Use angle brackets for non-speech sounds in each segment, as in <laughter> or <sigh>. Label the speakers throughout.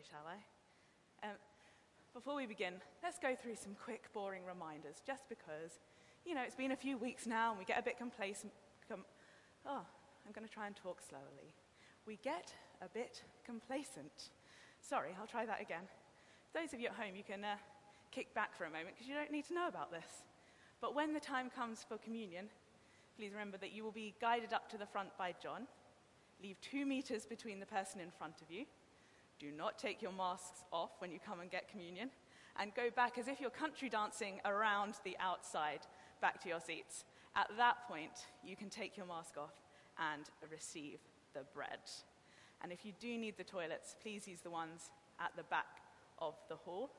Speaker 1: you, shall I? Um, before we begin, let's go through some quick, boring reminders, just because, you know, it's been a few weeks now and we get a bit complacent. Com- oh, I'm going to try and talk slowly. We get a bit complacent. Sorry, I'll try that again. Those of you at home, you can uh, kick back for a moment because you don't need to know about this. But when the time comes for communion, please remember that you will be guided up to the front by John. Leave two meters between the person in front of you. Do not take your masks off when you come and get communion. And go back as if you're country dancing around the outside, back to your seats. At that point, you can take your mask off and receive the bread. And if you do need the toilets, please use the ones at the back of the hall.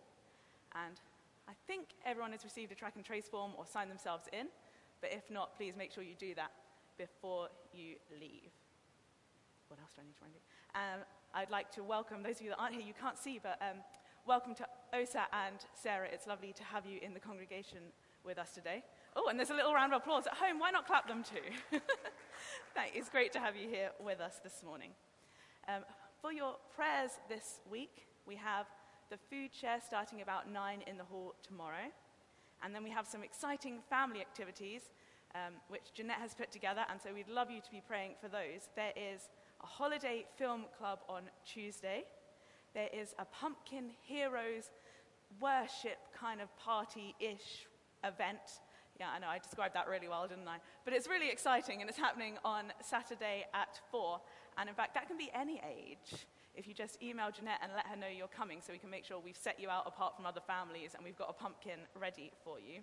Speaker 1: And I think everyone has received a track and trace form or signed themselves in, but if not, please make sure you do that before you leave. What else do I need to remind you? Um, I'd like to welcome those of you that aren't here, you can't see, but um, welcome to Osa and Sarah. It's lovely to have you in the congregation with us today. Oh, and there's a little round of applause at home. Why not clap them too? <laughs> it's great to have you here with us this morning. Um, for your prayers this week, we have the food share starting about 9 in the hall tomorrow. And then we have some exciting family activities, um, which Jeanette has put together, and so we'd love you to be praying for those. There is a holiday film club on Tuesday. There is a Pumpkin Heroes worship kind of party ish event. Yeah, I know, I described that really well, didn't I? But it's really exciting, and it's happening on Saturday at 4. And in fact, that can be any age. If you just email Jeanette and let her know you're coming, so we can make sure we've set you out apart from other families and we've got a pumpkin ready for you.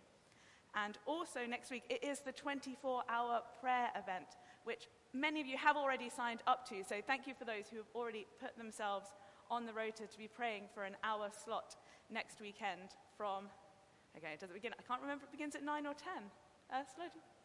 Speaker 1: And also next week, it is the 24 hour prayer event, which many of you have already signed up to. So thank you for those who have already put themselves on the rota to be praying for an hour slot next weekend from Okay, does it begin? I can't remember if it begins at 9 or 10. Uh, slow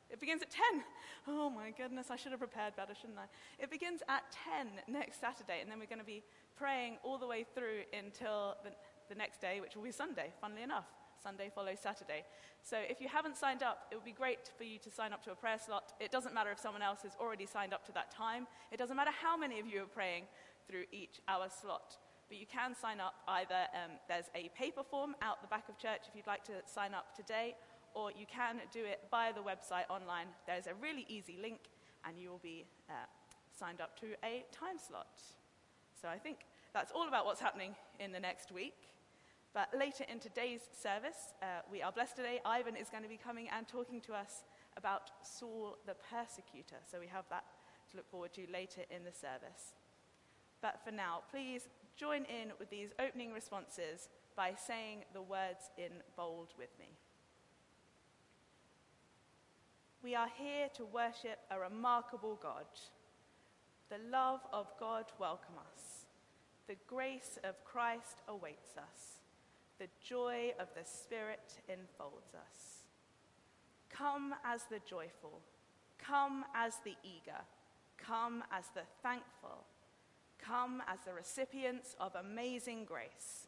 Speaker 1: It begins at 10. Oh my goodness, I should have prepared better, shouldn't I? It begins at 10 next Saturday, and then we're going to be praying all the way through until the, the next day, which will be Sunday, funnily enough. Sunday follows Saturday. So if you haven't signed up, it would be great for you to sign up to a prayer slot. It doesn't matter if someone else has already signed up to that time, it doesn't matter how many of you are praying through each hour slot but you can sign up either, um, there's a paper form out the back of church if you'd like to sign up today, or you can do it via the website online. There's a really easy link, and you will be uh, signed up to a time slot. So I think that's all about what's happening in the next week. But later in today's service, uh, we are blessed today. Ivan is going to be coming and talking to us about Saul the persecutor. So we have that to look forward to later in the service. But for now, please join in with these opening responses by saying the words in bold with me. We are here to worship a remarkable God. The love of God welcome us. The grace of Christ awaits us. The joy of the Spirit enfolds us. Come as the joyful. Come as the eager. Come as the thankful come as the recipients of amazing grace.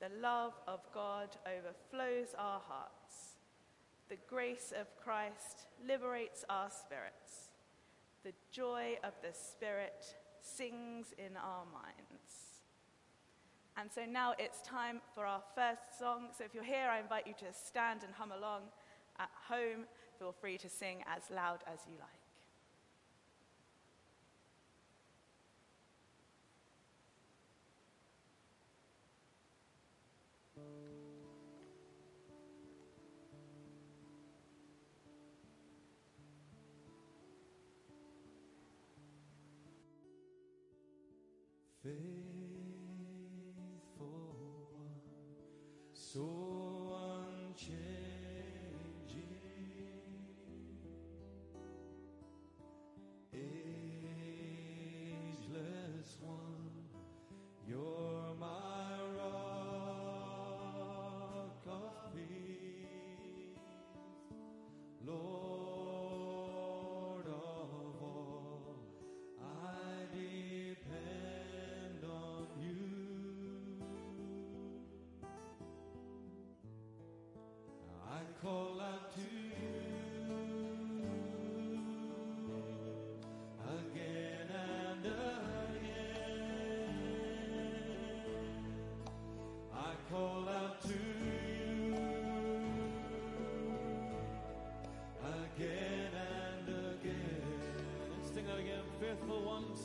Speaker 1: The love of God overflows our hearts. The grace of Christ liberates our spirits. The joy of the Spirit sings in our minds. And so now it's time for our first song. So if you're here, I invite you to stand and hum along. At home, feel free to sing as loud as you like.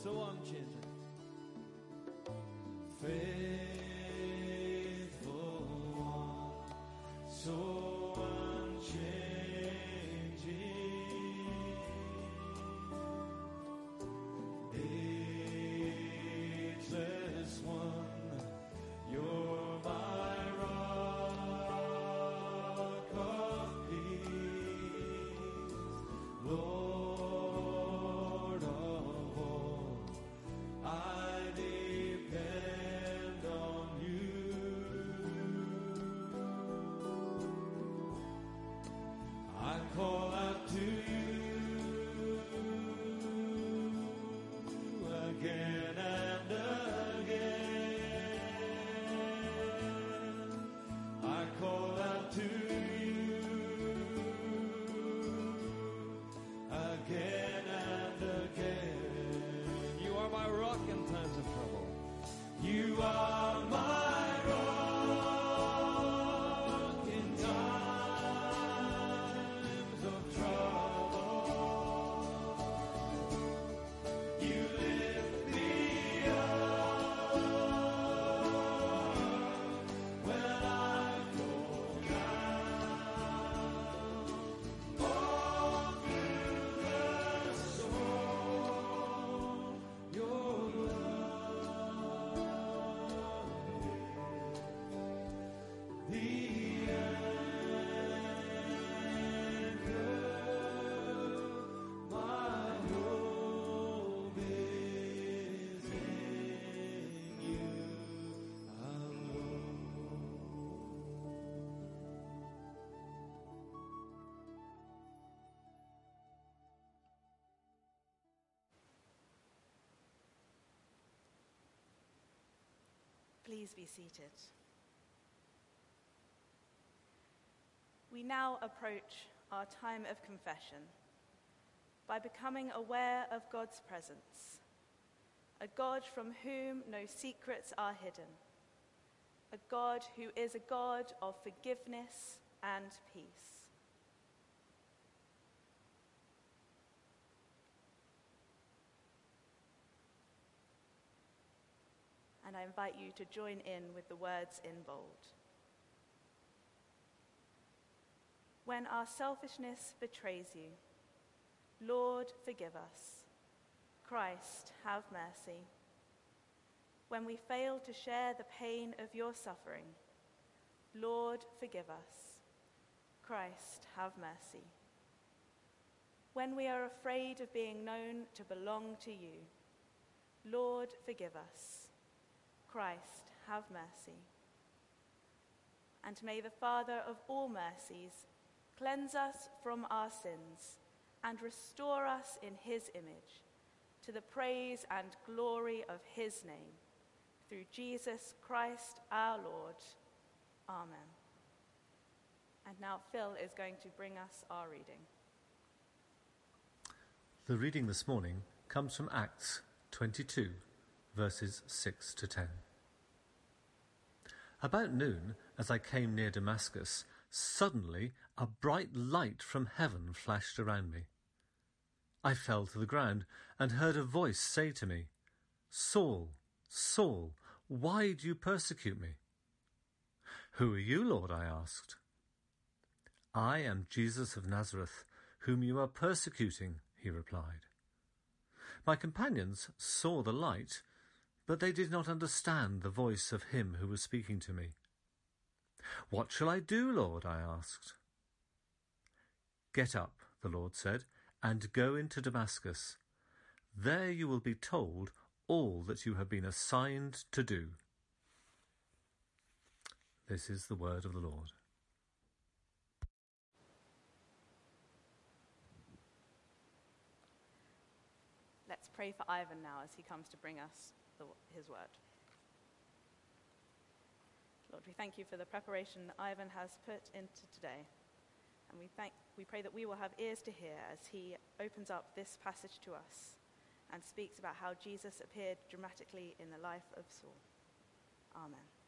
Speaker 2: so I'm gentle.
Speaker 1: Please be seated. We now approach our time of confession by becoming aware of God's presence, a God from whom no secrets are hidden, a God who is a God of forgiveness and peace. And I invite you to join in with the words in bold. When our selfishness betrays you, Lord, forgive us. Christ, have mercy. When we fail to share the pain of your suffering, Lord, forgive us. Christ, have mercy. When we are afraid of being known to belong to you, Lord, forgive us. Christ, have mercy. And may the Father of all mercies cleanse us from our sins and restore us in his image to the praise and glory of his name. Through Jesus Christ our Lord. Amen. And now Phil is going to bring us our reading.
Speaker 3: The reading this morning comes from Acts 22, verses 6 to 10. About noon, as I came near Damascus, suddenly a bright light from heaven flashed around me. I fell to the ground and heard a voice say to me, Saul, Saul, why do you persecute me? Who are you, Lord? I asked. I am Jesus of Nazareth, whom you are persecuting, he replied. My companions saw the light, but they did not understand the voice of him who was speaking to me. What shall I do, Lord? I asked. Get up, the Lord said, and go into Damascus. There you will be told all that you have been assigned to do. This is the word of the Lord.
Speaker 1: Let's pray for Ivan now as he comes to bring us the, his word. Lord, we thank you for the preparation that Ivan has put into today. And we, thank, we pray that we will have ears to hear as he opens up this passage to us and speaks about how Jesus appeared dramatically in the life of Saul. Amen.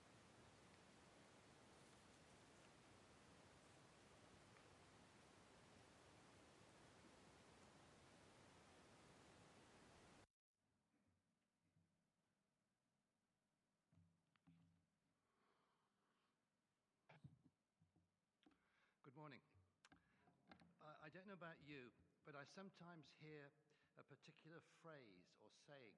Speaker 4: Know about you, but I sometimes hear a particular phrase or saying,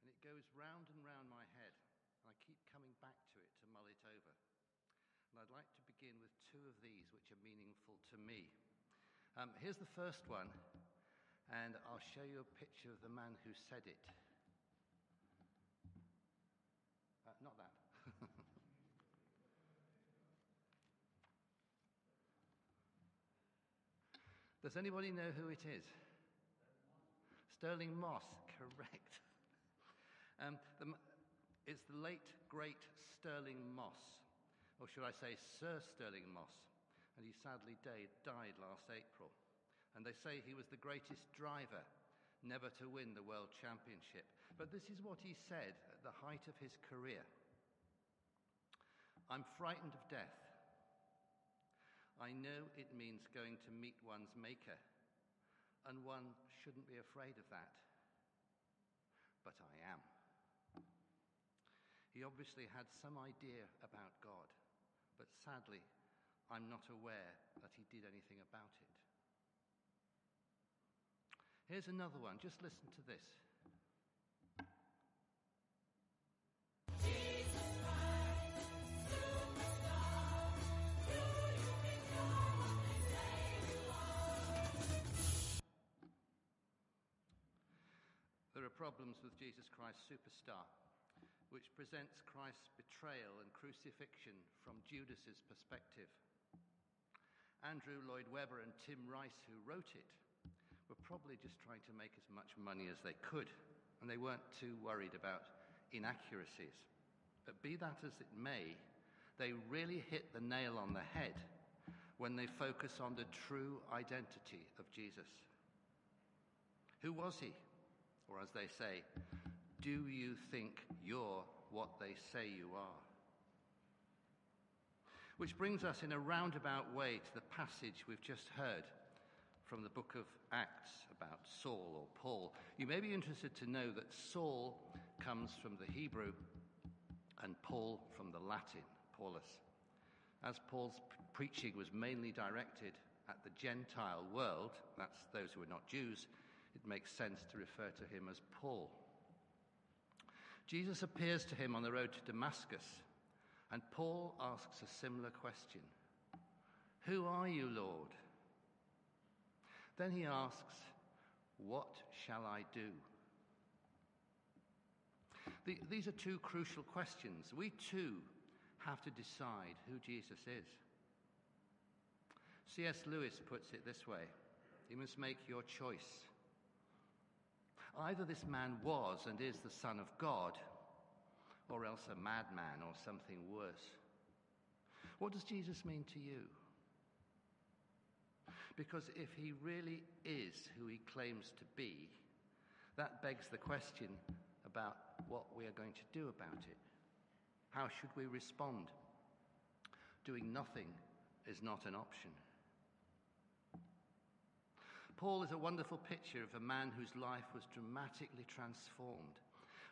Speaker 4: and it goes round and round my head, and I keep coming back to it to mull it over. And I'd like to begin with two of these which are meaningful to me. Um, here's the first one, and I'll show you a picture of the man who said it. Uh, not that. Does anybody know who it is? Stirling Moss, <laughs> correct. Um, the, it's the late, great Stirling Moss, or should I say Sir Stirling Moss, and he sadly died, died last April. And they say he was the greatest driver never to win the World Championship. But this is what he said at the height of his career I'm frightened of death. I know it means going to meet one's Maker, and one shouldn't be afraid of that. But I am. He obviously had some idea about God, but sadly, I'm not aware that he did anything about it. Here's another one. Just listen to this. Problems with Jesus Christ Superstar, which presents Christ's betrayal and crucifixion from Judas's perspective. Andrew Lloyd Webber and Tim Rice, who wrote it, were probably just trying to make as much money as they could, and they weren't too worried about inaccuracies. But be that as it may, they really hit the nail on the head when they focus on the true identity of Jesus. Who was he? Or as they say, do you think you're what they say you are? Which brings us in a roundabout way to the passage we've just heard from the book of Acts about Saul or Paul. You may be interested to know that Saul comes from the Hebrew and Paul from the Latin, Paulus. As Paul's preaching was mainly directed at the Gentile world, that's those who are not Jews, it makes sense to refer to him as Paul. Jesus appears to him on the road to Damascus, and Paul asks a similar question Who are you, Lord? Then he asks, What shall I do? The, these are two crucial questions. We too have to decide who Jesus is. C.S. Lewis puts it this way You must make your choice. Either this man was and is the Son of God, or else a madman or something worse. What does Jesus mean to you? Because if he really is who he claims to be, that begs the question about what we are going to do about it. How should we respond? Doing nothing is not an option. Paul is a wonderful picture of a man whose life was dramatically transformed.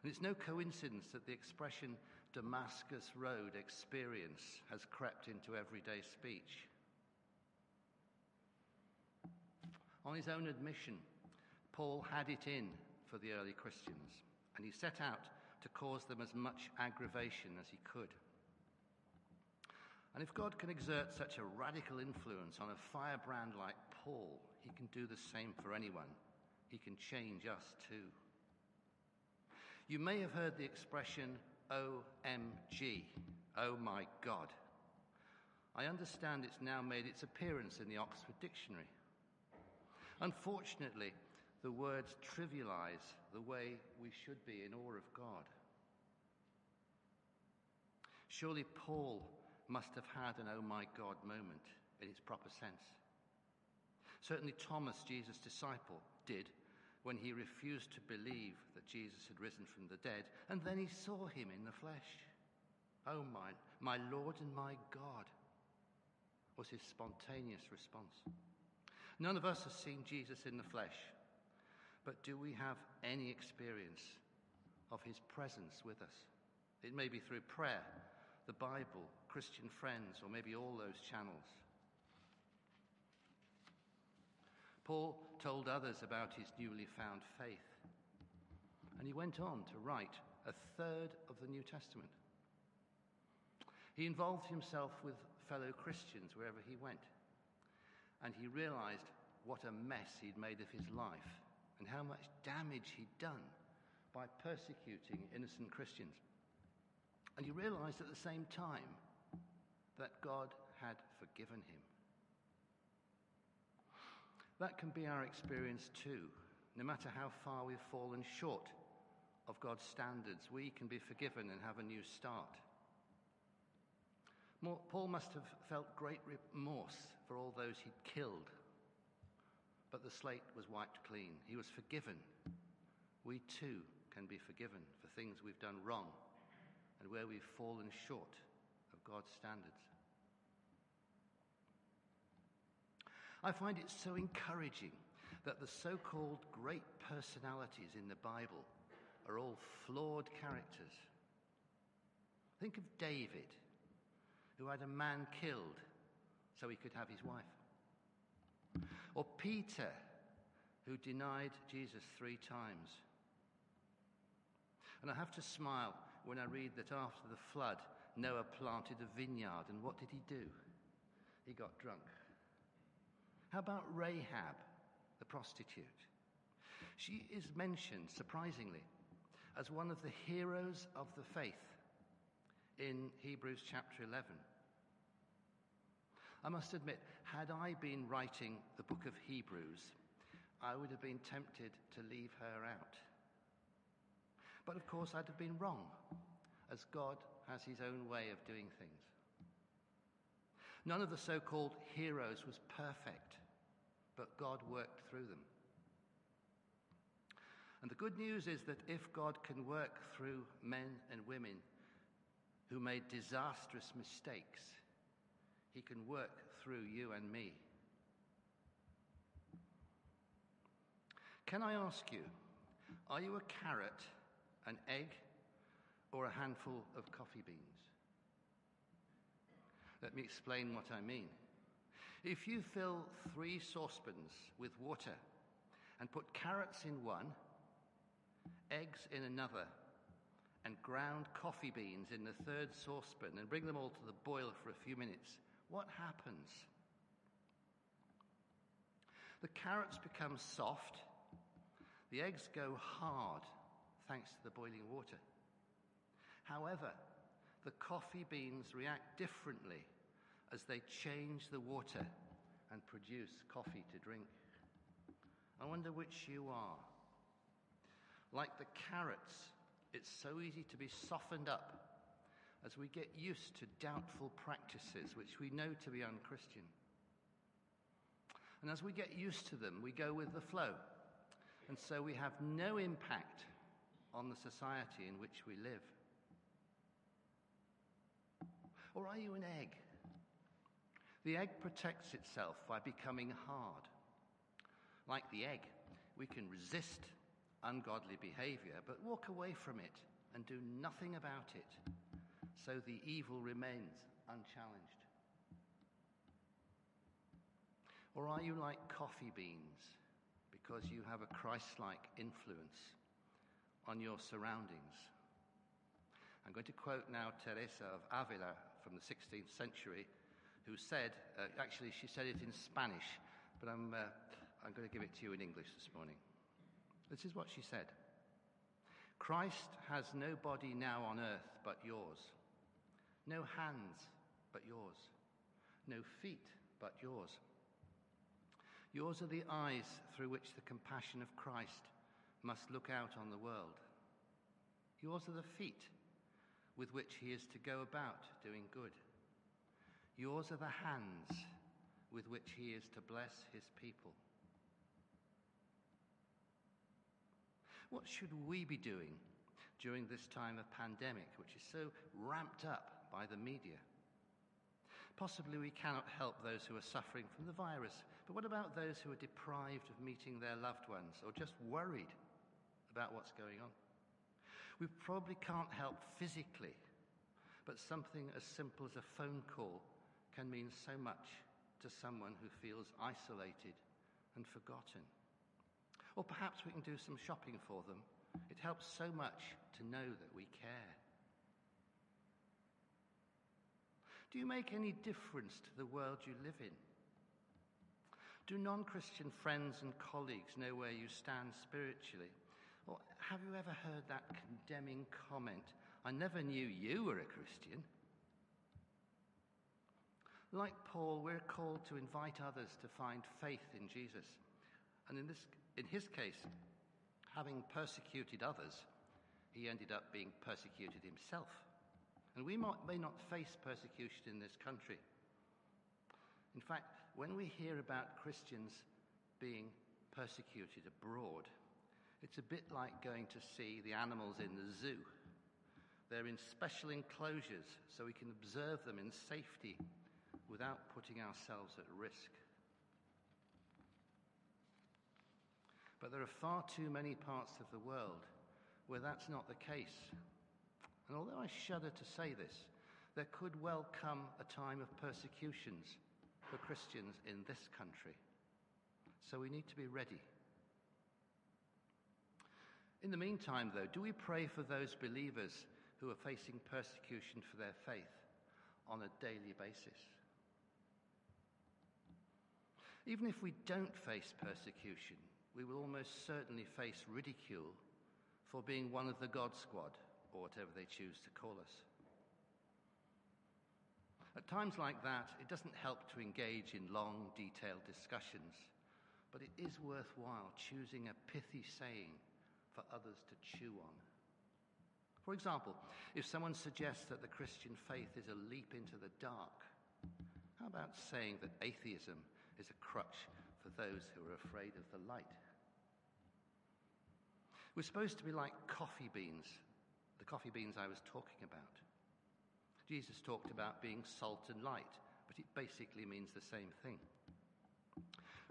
Speaker 4: And it's no coincidence that the expression Damascus Road experience has crept into everyday speech. On his own admission, Paul had it in for the early Christians, and he set out to cause them as much aggravation as he could. And if God can exert such a radical influence on a firebrand like Paul, he can do the same for anyone. He can change us too. You may have heard the expression OMG, oh my God. I understand it's now made its appearance in the Oxford Dictionary. Unfortunately, the words trivialize the way we should be in awe of God. Surely Paul must have had an oh my God moment in its proper sense. Certainly, Thomas, Jesus' disciple, did when he refused to believe that Jesus had risen from the dead, and then he saw him in the flesh. Oh, my, my Lord and my God, was his spontaneous response. None of us has seen Jesus in the flesh, but do we have any experience of his presence with us? It may be through prayer, the Bible, Christian friends, or maybe all those channels. Paul told others about his newly found faith. And he went on to write a third of the New Testament. He involved himself with fellow Christians wherever he went. And he realized what a mess he'd made of his life and how much damage he'd done by persecuting innocent Christians. And he realized at the same time that God had forgiven him. That can be our experience too. No matter how far we've fallen short of God's standards, we can be forgiven and have a new start. Paul must have felt great remorse for all those he'd killed, but the slate was wiped clean. He was forgiven. We too can be forgiven for things we've done wrong and where we've fallen short of God's standards. I find it so encouraging that the so called great personalities in the Bible are all flawed characters. Think of David, who had a man killed so he could have his wife. Or Peter, who denied Jesus three times. And I have to smile when I read that after the flood, Noah planted a vineyard. And what did he do? He got drunk. How about Rahab, the prostitute? She is mentioned, surprisingly, as one of the heroes of the faith in Hebrews chapter 11. I must admit, had I been writing the book of Hebrews, I would have been tempted to leave her out. But of course, I'd have been wrong, as God has his own way of doing things. None of the so called heroes was perfect, but God worked through them. And the good news is that if God can work through men and women who made disastrous mistakes, he can work through you and me. Can I ask you, are you a carrot, an egg, or a handful of coffee beans? Let me explain what I mean. If you fill three saucepans with water and put carrots in one, eggs in another, and ground coffee beans in the third saucepan and bring them all to the boil for a few minutes, what happens? The carrots become soft, the eggs go hard thanks to the boiling water. However, the coffee beans react differently as they change the water and produce coffee to drink. I wonder which you are. Like the carrots, it's so easy to be softened up as we get used to doubtful practices which we know to be unchristian. And as we get used to them, we go with the flow. And so we have no impact on the society in which we live. Or are you an egg? The egg protects itself by becoming hard. Like the egg, we can resist ungodly behavior, but walk away from it and do nothing about it, so the evil remains unchallenged. Or are you like coffee beans because you have a Christ like influence on your surroundings? I'm going to quote now Teresa of Avila from the 16th century, who said, uh, actually, she said it in Spanish, but I'm, uh, I'm going to give it to you in English this morning. This is what she said Christ has no body now on earth but yours, no hands but yours, no feet but yours. Yours are the eyes through which the compassion of Christ must look out on the world. Yours are the feet with which he is to go about doing good. Yours are the hands with which he is to bless his people. What should we be doing during this time of pandemic, which is so ramped up by the media? Possibly we cannot help those who are suffering from the virus, but what about those who are deprived of meeting their loved ones or just worried about what's going on? We probably can't help physically, but something as simple as a phone call can mean so much to someone who feels isolated and forgotten. Or perhaps we can do some shopping for them. It helps so much to know that we care. Do you make any difference to the world you live in? Do non Christian friends and colleagues know where you stand spiritually? Or have you ever heard that condemning comment, I never knew you were a Christian? Like Paul, we're called to invite others to find faith in Jesus. And in, this, in his case, having persecuted others, he ended up being persecuted himself. And we might, may not face persecution in this country. In fact, when we hear about Christians being persecuted abroad, it's a bit like going to see the animals in the zoo. They're in special enclosures so we can observe them in safety without putting ourselves at risk. But there are far too many parts of the world where that's not the case. And although I shudder to say this, there could well come a time of persecutions for Christians in this country. So we need to be ready. In the meantime, though, do we pray for those believers who are facing persecution for their faith on a daily basis? Even if we don't face persecution, we will almost certainly face ridicule for being one of the God squad, or whatever they choose to call us. At times like that, it doesn't help to engage in long, detailed discussions, but it is worthwhile choosing a pithy saying for others to chew on. For example, if someone suggests that the Christian faith is a leap into the dark, how about saying that atheism is a crutch for those who are afraid of the light? We're supposed to be like coffee beans, the coffee beans I was talking about. Jesus talked about being salt and light, but it basically means the same thing.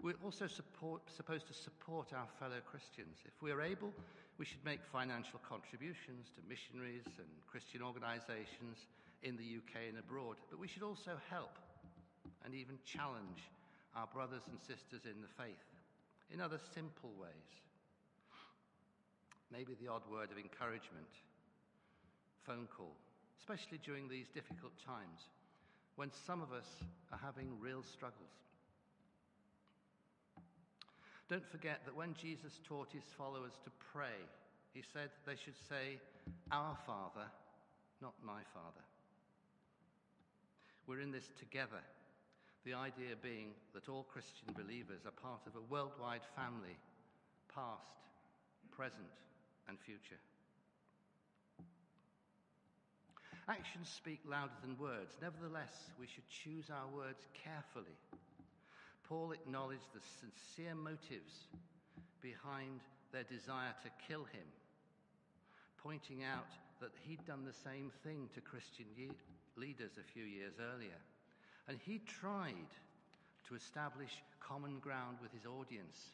Speaker 4: We're also support, supposed to support our fellow Christians. If we're able, we should make financial contributions to missionaries and Christian organizations in the UK and abroad, but we should also help and even challenge our brothers and sisters in the faith in other simple ways. Maybe the odd word of encouragement, phone call, especially during these difficult times when some of us are having real struggles. Don't forget that when Jesus taught his followers to pray, he said they should say, Our Father, not my Father. We're in this together. The idea being that all Christian believers are part of a worldwide family, past, present, and future. Actions speak louder than words. Nevertheless, we should choose our words carefully. Paul acknowledged the sincere motives behind their desire to kill him, pointing out that he'd done the same thing to Christian leaders a few years earlier. And he tried to establish common ground with his audience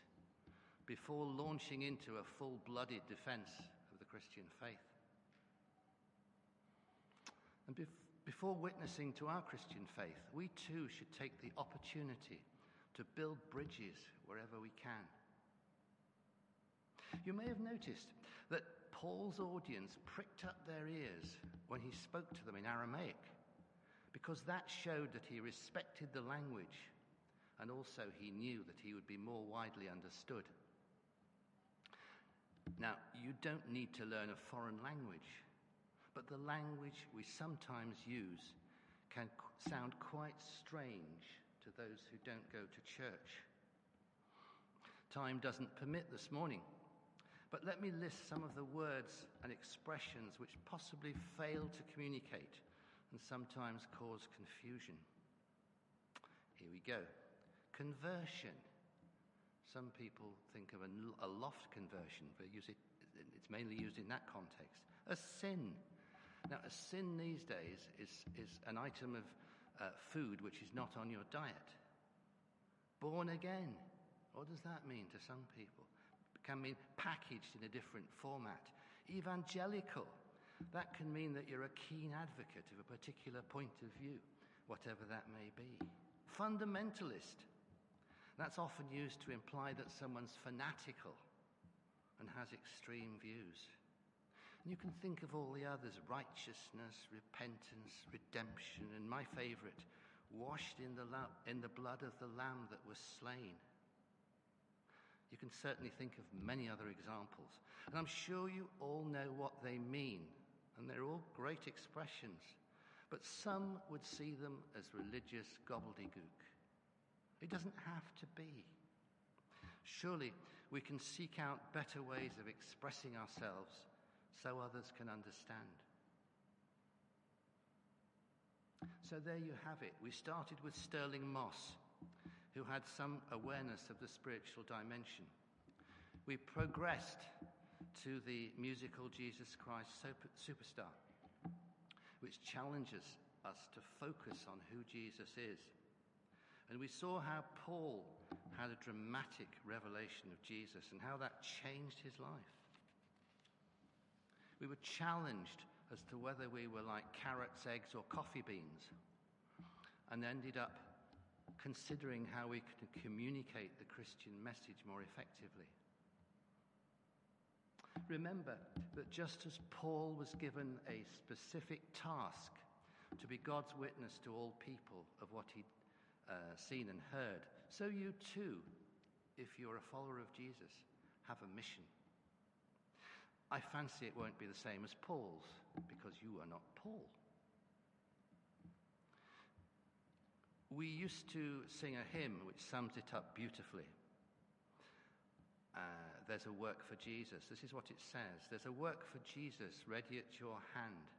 Speaker 4: before launching into a full blooded defense of the Christian faith. And bef- before witnessing to our Christian faith, we too should take the opportunity to build bridges wherever we can. You may have noticed that Paul's audience pricked up their ears when he spoke to them in Aramaic, because that showed that he respected the language and also he knew that he would be more widely understood. Now, you don't need to learn a foreign language, but the language we sometimes use can sound quite strange to those who don't go to church. Time doesn't permit this morning, but let me list some of the words and expressions which possibly fail to communicate and sometimes cause confusion. Here we go. Conversion. Some people think of a, loft conversion, but use it, it's mainly used in that context. A sin. Now, a sin these days is, is an item of uh, food which is not on your diet. Born again. What does that mean to some people? It can mean packaged in a different format. Evangelical. That can mean that you're a keen advocate of a particular point of view, whatever that may be. Fundamentalist. That's often used to imply that someone's fanatical and has extreme views. And you can think of all the others righteousness, repentance, redemption, and my favorite, washed in the, in the blood of the Lamb that was slain. You can certainly think of many other examples. And I'm sure you all know what they mean, and they're all great expressions. But some would see them as religious gobbledygook. It doesn't have to be. Surely we can seek out better ways of expressing ourselves so others can understand. So there you have it. We started with Stirling Moss, who had some awareness of the spiritual dimension. We progressed to the musical Jesus Christ Superstar, which challenges us to focus on who Jesus is. And we saw how Paul had a dramatic revelation of Jesus and how that changed his life. We were challenged as to whether we were like carrots, eggs, or coffee beans, and ended up considering how we could communicate the Christian message more effectively. Remember that just as Paul was given a specific task to be God's witness to all people of what he'd uh, seen and heard, so you too, if you're a follower of Jesus, have a mission. I fancy it won't be the same as Paul's because you are not Paul. We used to sing a hymn which sums it up beautifully. Uh, there's a work for Jesus. This is what it says There's a work for Jesus ready at your hand.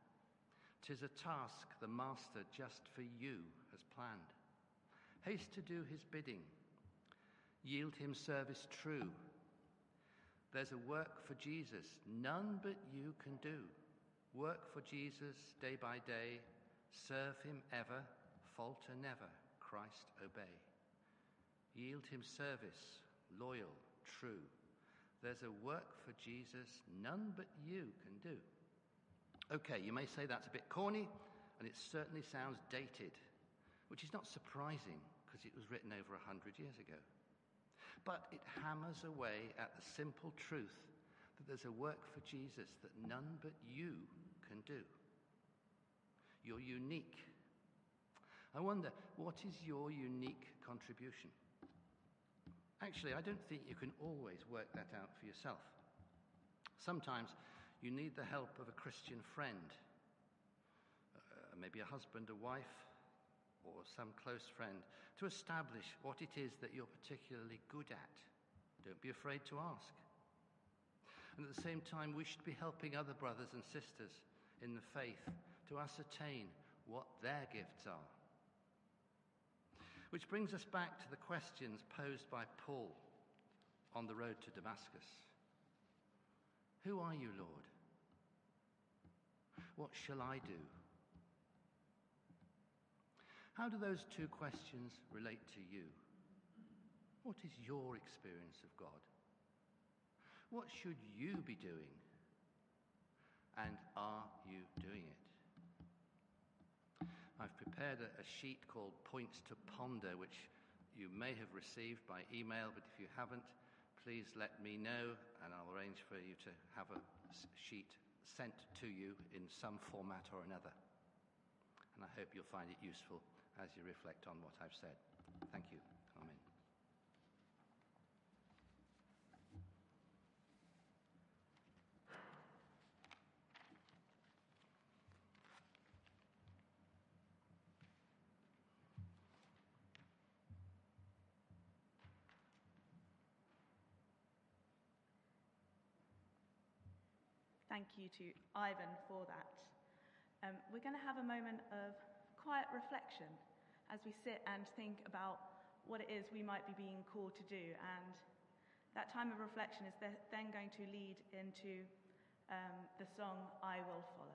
Speaker 4: Tis a task the Master just for you has planned. Haste to do his bidding, yield him service true there's a work for Jesus none but you can do. Work for Jesus day by day, serve him ever, falter never, Christ obey. Yield him service, loyal, true. There's a work for Jesus none but you can do. Okay, you may say that's a bit corny, and it certainly sounds dated, which is not surprising because it was written over a hundred years ago. But it hammers away at the simple truth that there's a work for Jesus that none but you can do. You're unique. I wonder, what is your unique contribution? Actually, I don't think you can always work that out for yourself. Sometimes you need the help of a Christian friend, uh, maybe a husband, a wife, or some close friend to establish what it is that you're particularly good at. Don't be afraid to ask. And at the same time, we should be helping other brothers and sisters in the faith to ascertain what their gifts are. Which brings us back to the questions posed by Paul on the road to Damascus Who are you, Lord? What shall I do? How do those two questions relate to you? What is your experience of God? What should you be doing? And are you doing it? I've prepared a, a, sheet called Points to Ponder, which you may have received by email, but if you haven't, please let me know and I'll arrange for you to have a sheet sent to you in some format or another. And I hope you'll find it useful as you reflect on what I've said. Thank you. Amen.
Speaker 1: Thank you to Ivan for that. Um, we're going to have a moment of quiet reflection as we sit and think about what it is we might be being called to do. And that time of reflection is then going to lead into um, the song I Will Follow.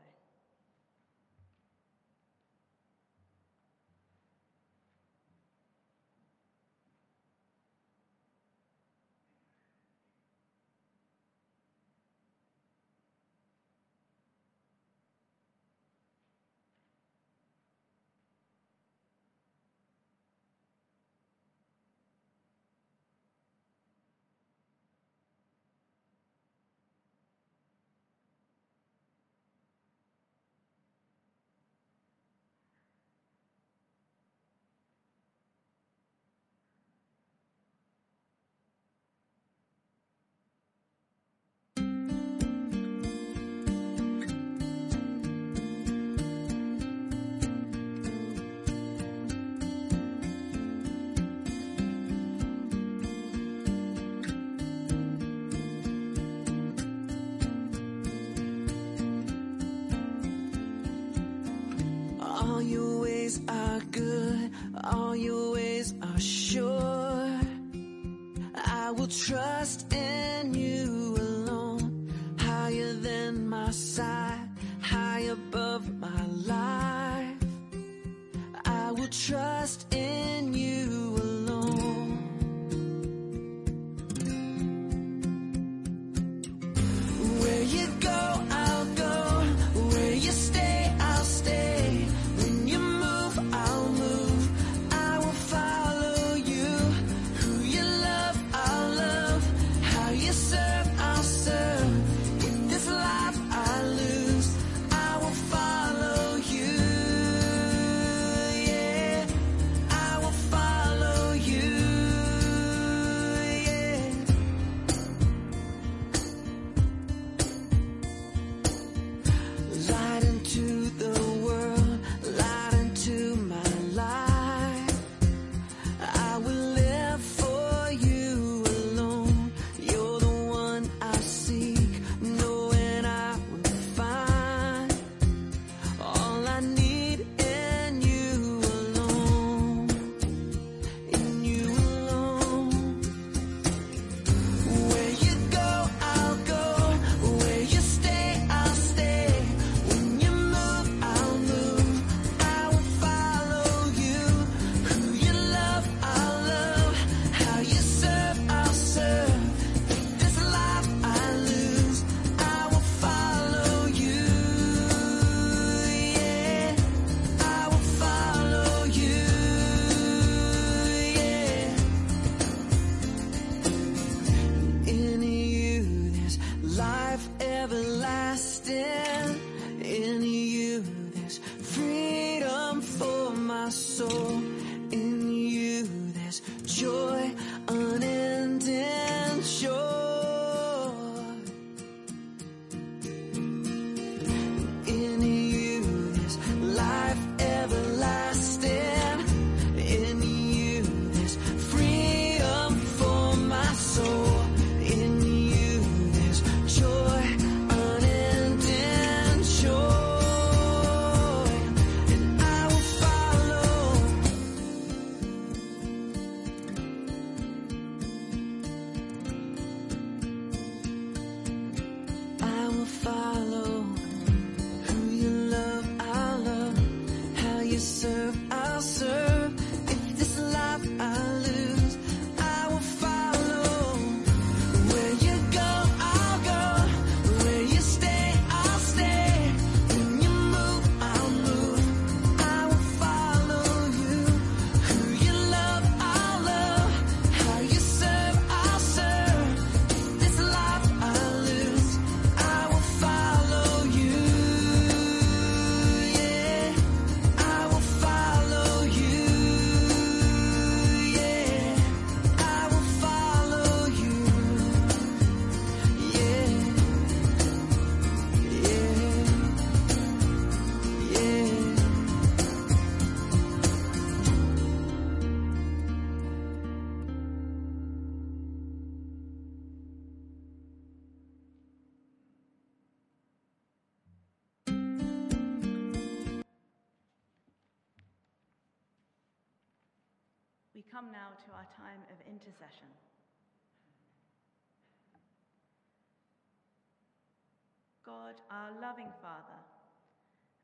Speaker 1: our loving Father,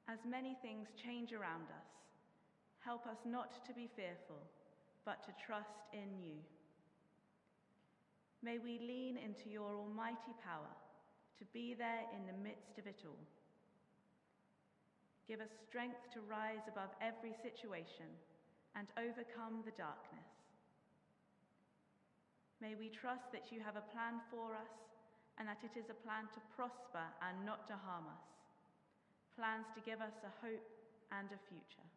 Speaker 1: as many things change around us, help us not to be fearful, but to trust in you. May we lean into your almighty power to be there in the midst of it all. Give us strength to rise above every situation and overcome the darkness. May we trust that you have a plan for us and that it is a plan to prosper and not to harm us, plans to give us a hope and a future.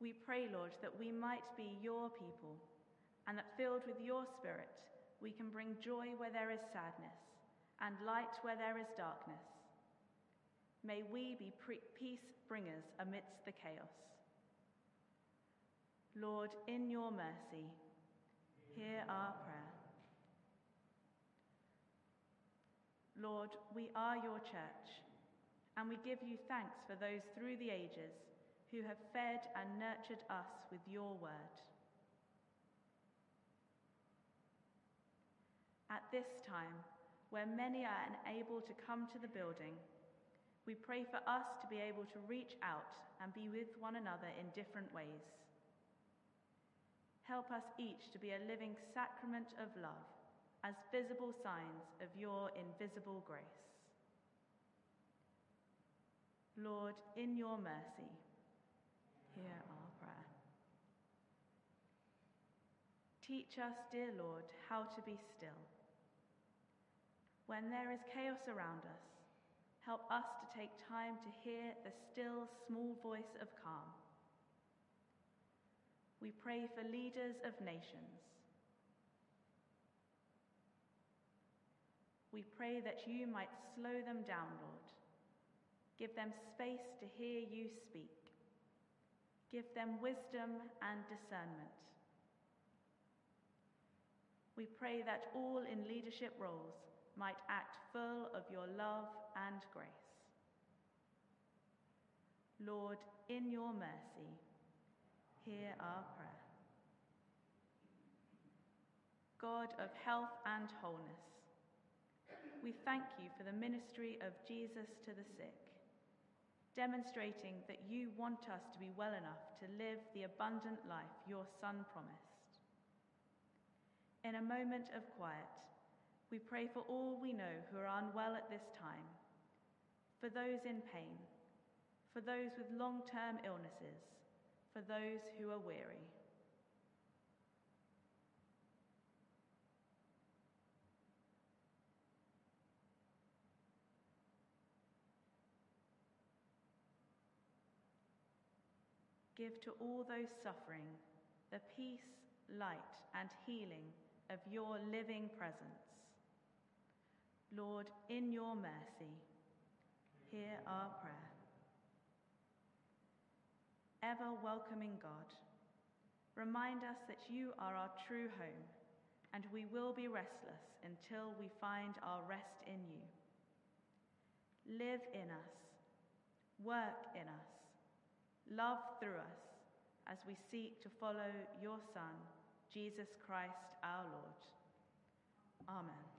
Speaker 1: We pray, Lord, that we might be your people and that filled with your Spirit, we can bring joy where there is sadness and light where there is darkness. May we be pre- peace bringers amidst the chaos. Lord, in your mercy, hear our prayer. Lord, we are your church, and we give you thanks for those through the ages who have fed and nurtured us with your word. At this time, where many are unable to come to the building, we pray for us to be able to reach out and be with one another in different ways. Help us each to be a living sacrament of love as visible signs of your invisible grace. Lord, in your mercy, hear our prayer. Teach us, dear Lord, how to be still. When there is chaos around us, help us to take time to hear the still, small voice of calm. We pray for leaders of nations. We pray that you might slow them down, Lord. Give them space to hear you speak. Give them wisdom and discernment. We pray that all in leadership roles might act full of your love and grace. Lord, in your mercy, hear our prayer. God of health and wholeness, we thank you for the ministry of Jesus to the sick, demonstrating that you want us to be well enough to live the abundant life your Son promised. In a moment of quiet, we pray for all we know who are unwell at this time, for those in pain, for those with long term illnesses, for those who are weary. Give to all those suffering the peace, light, and healing of your living presence. Lord, in your mercy, hear our prayer. Ever welcoming God, remind us that you are our true home, and we will be restless until we find our rest in you. Live in us, work in us, love through us as we seek to follow your Son, Jesus Christ our Lord. Amen.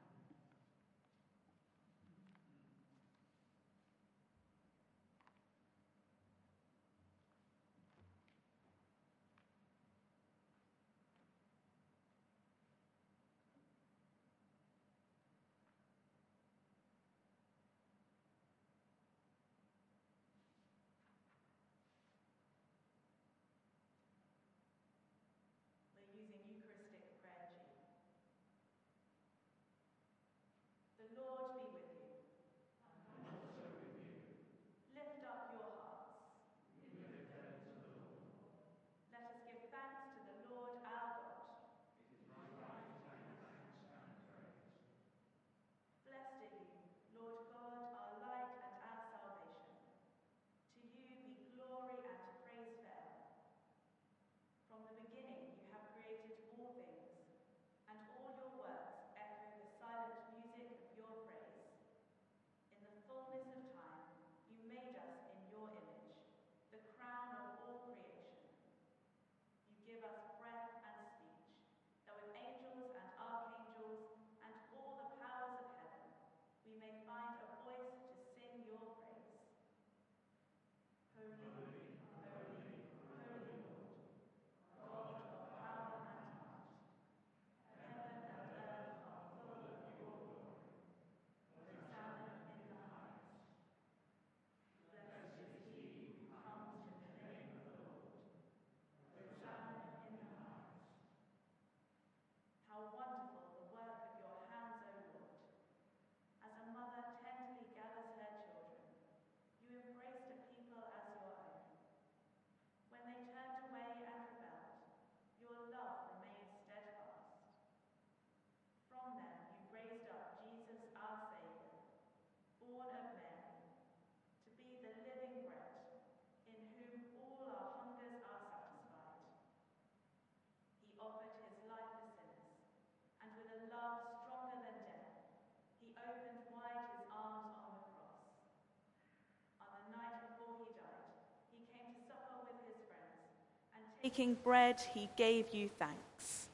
Speaker 1: Taking bread, he gave you thanks.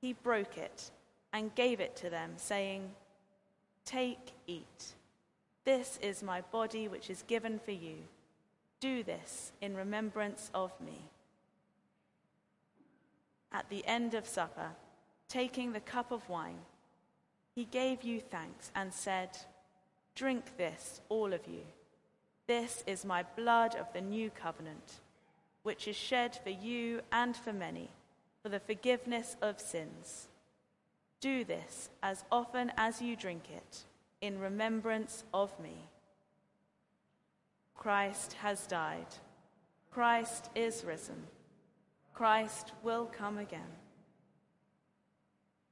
Speaker 1: He broke it and gave it to them, saying, Take, eat. This is my body, which is given for you. Do this in remembrance of me. At the end of supper, taking the cup of wine, he gave you thanks and said, Drink this, all of you. This is my blood of the new covenant, which is shed for you and for many for the forgiveness of sins. Do this as often as you drink it in remembrance of me. Christ has died. Christ is risen. Christ will come again.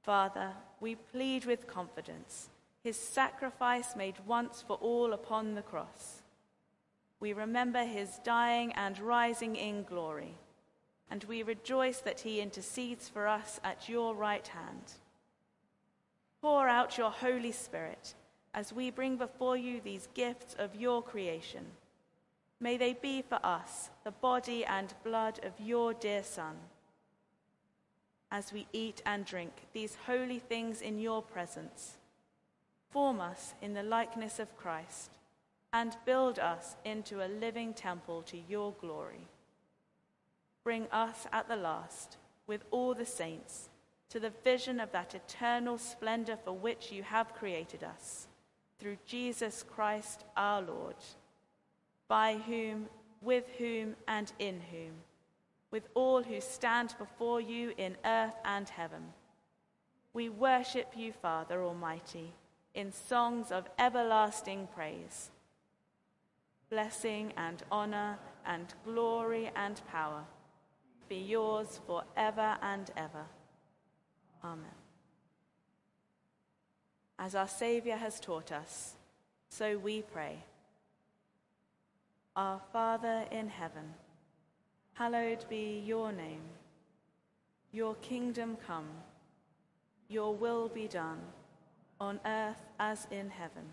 Speaker 1: Father, we plead with confidence his sacrifice made once for all upon the cross. We remember his dying and rising in glory, and we rejoice that he intercedes for us at your right hand. Pour out your Holy Spirit as we bring before you these gifts of your creation. May they be for us the body and blood of your dear Son. As we eat and drink these holy things in your presence, form us in the likeness of Christ and build us into a living temple to your glory. Bring us at the last, with all the saints, to the vision of that eternal splendor for which you have created us, through Jesus Christ our Lord, by whom, with whom, and in whom, with all who stand before you in earth and heaven. We worship you, Father Almighty, in songs of everlasting praise. Blessing and honor and glory and power be yours forever and ever. Amen. As our Saviour has taught us, so we pray. Our Father in heaven, hallowed be your name. Your kingdom come, your will be done, on earth as in heaven.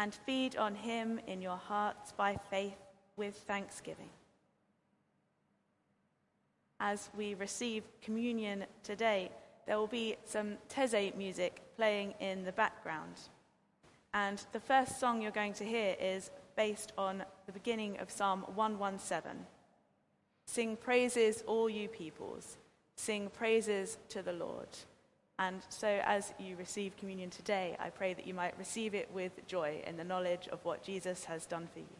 Speaker 1: and feed on him in your hearts by faith with thanksgiving. As we receive communion today, there will be some Taizé music playing in the background. And the first song you're going to hear is based on the beginning of Psalm 117. Sing praises, all you peoples. Sing praises to the Lord. And so, as you receive communion today, I pray that you might receive it with joy in the knowledge of what Jesus has done for you.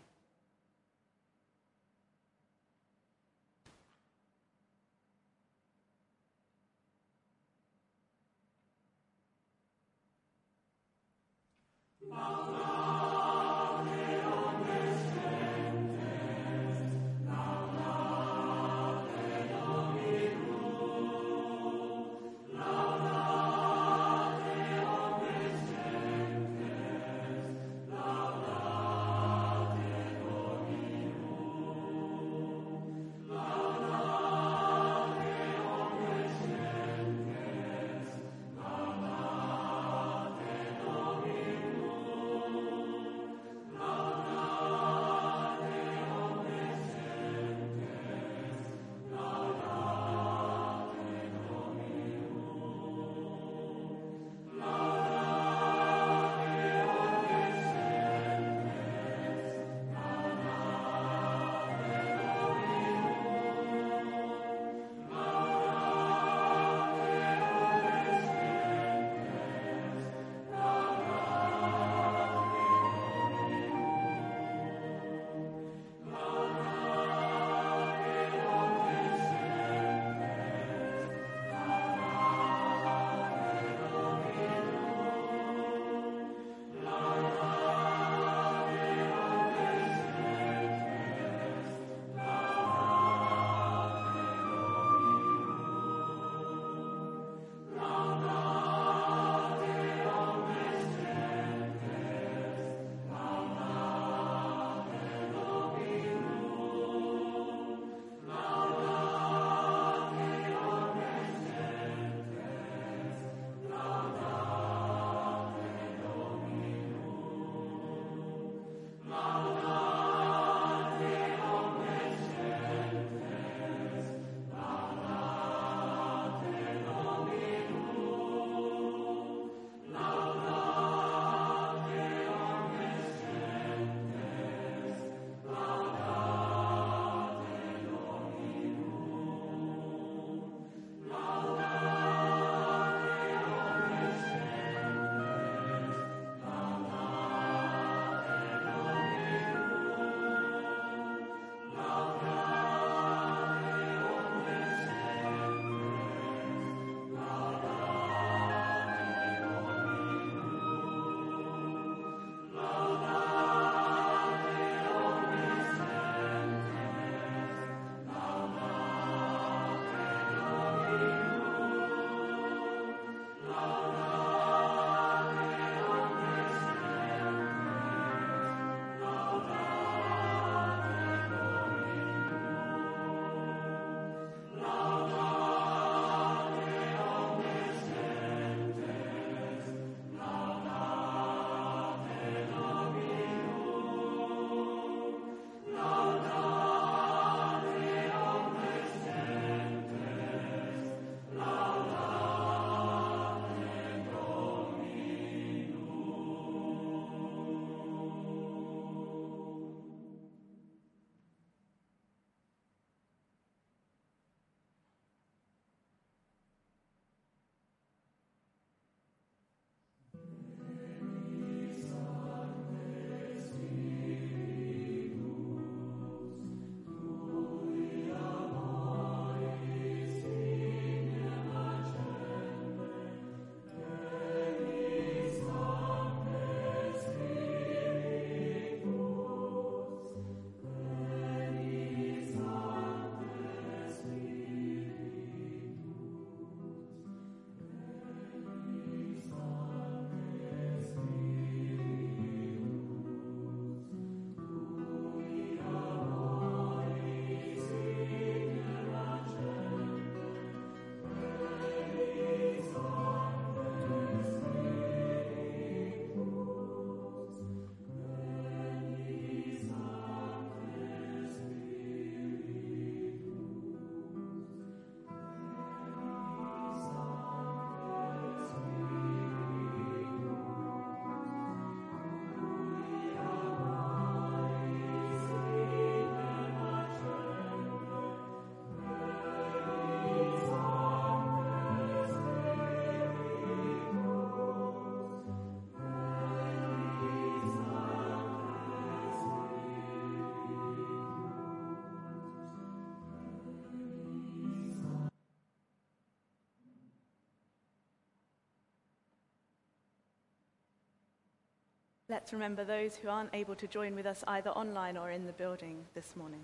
Speaker 1: Let's remember those who aren't able to join with us either online or in the building this morning.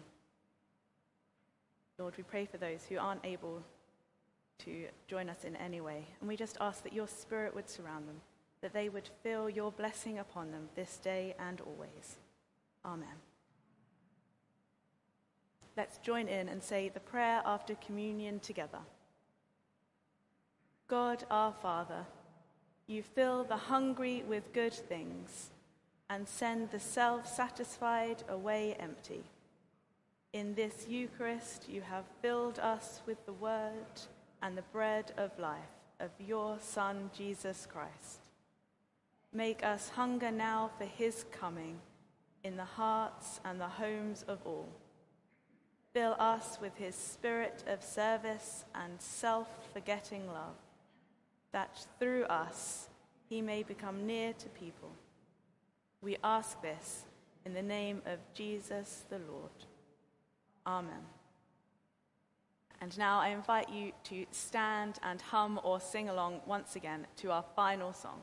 Speaker 1: Lord, we pray for those who aren't able to join us in any way. And we just ask that your spirit would surround them, that they would feel your blessing upon them this day and always. Amen. Let's join in and say the prayer after communion together. God our Father, you fill the hungry with good things and send the self satisfied away empty. In this Eucharist, you have filled us with the word and the bread of life of your Son, Jesus Christ. Make us hunger now for his coming in the hearts and the homes of all. Fill us with his spirit of service and self forgetting love, that through us he may become near to people. We ask this in the name of Jesus the Lord. Amen. And now I invite you to stand and hum or sing along once again to our final song.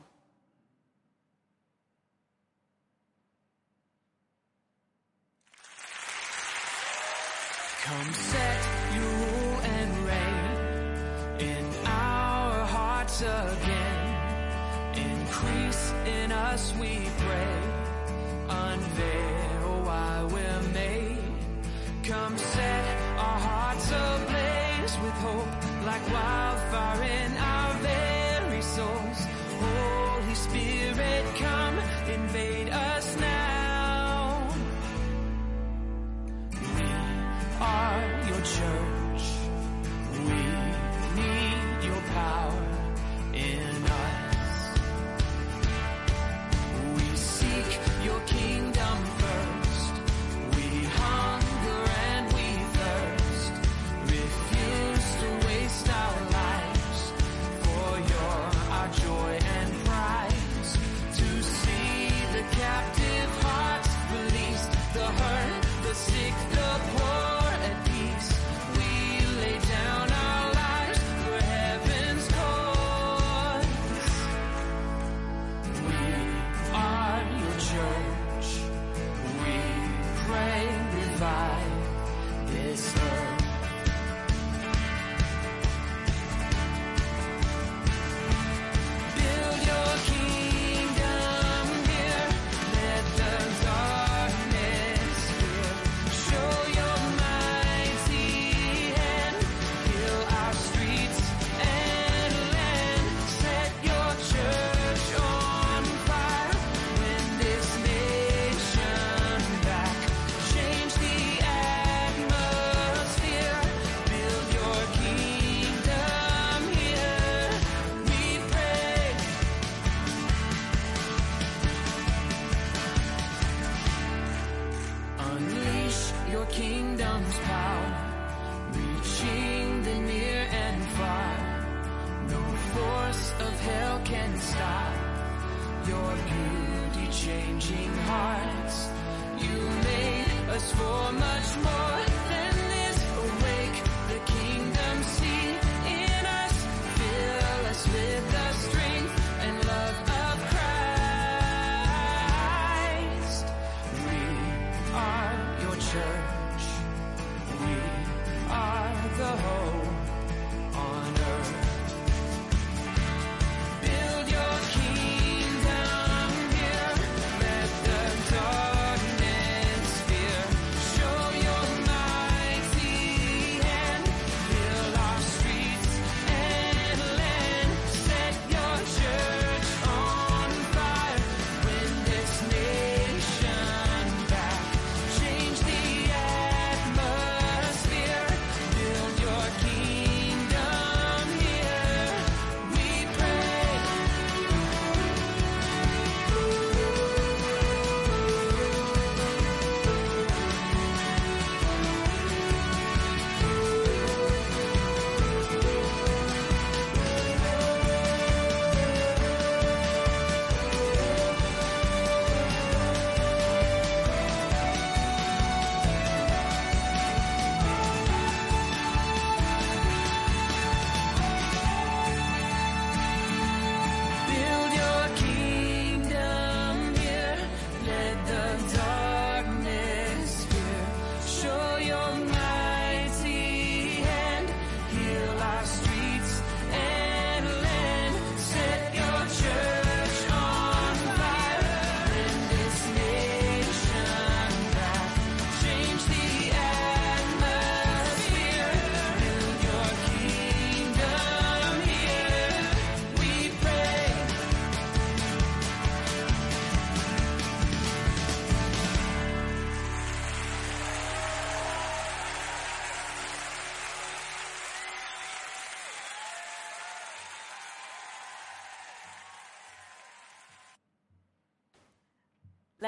Speaker 5: Come set your rule and reign in our hearts again. Increase in us, we pray. Unveil oh, why we're made. Come set our hearts ablaze with hope like wildfire in our very souls. Holy Spirit, come invade us now. We are your church.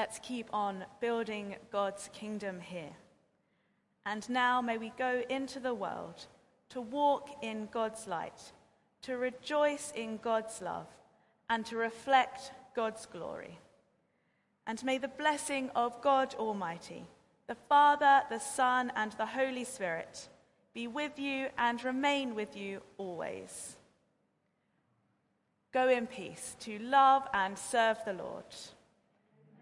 Speaker 1: Let's keep on building God's kingdom here. And now may we go into the world to walk in God's light, to rejoice in God's love, and to reflect God's glory. And may the blessing of God Almighty, the Father, the Son, and the Holy Spirit be with you and remain with you always. Go in peace to love and serve the Lord.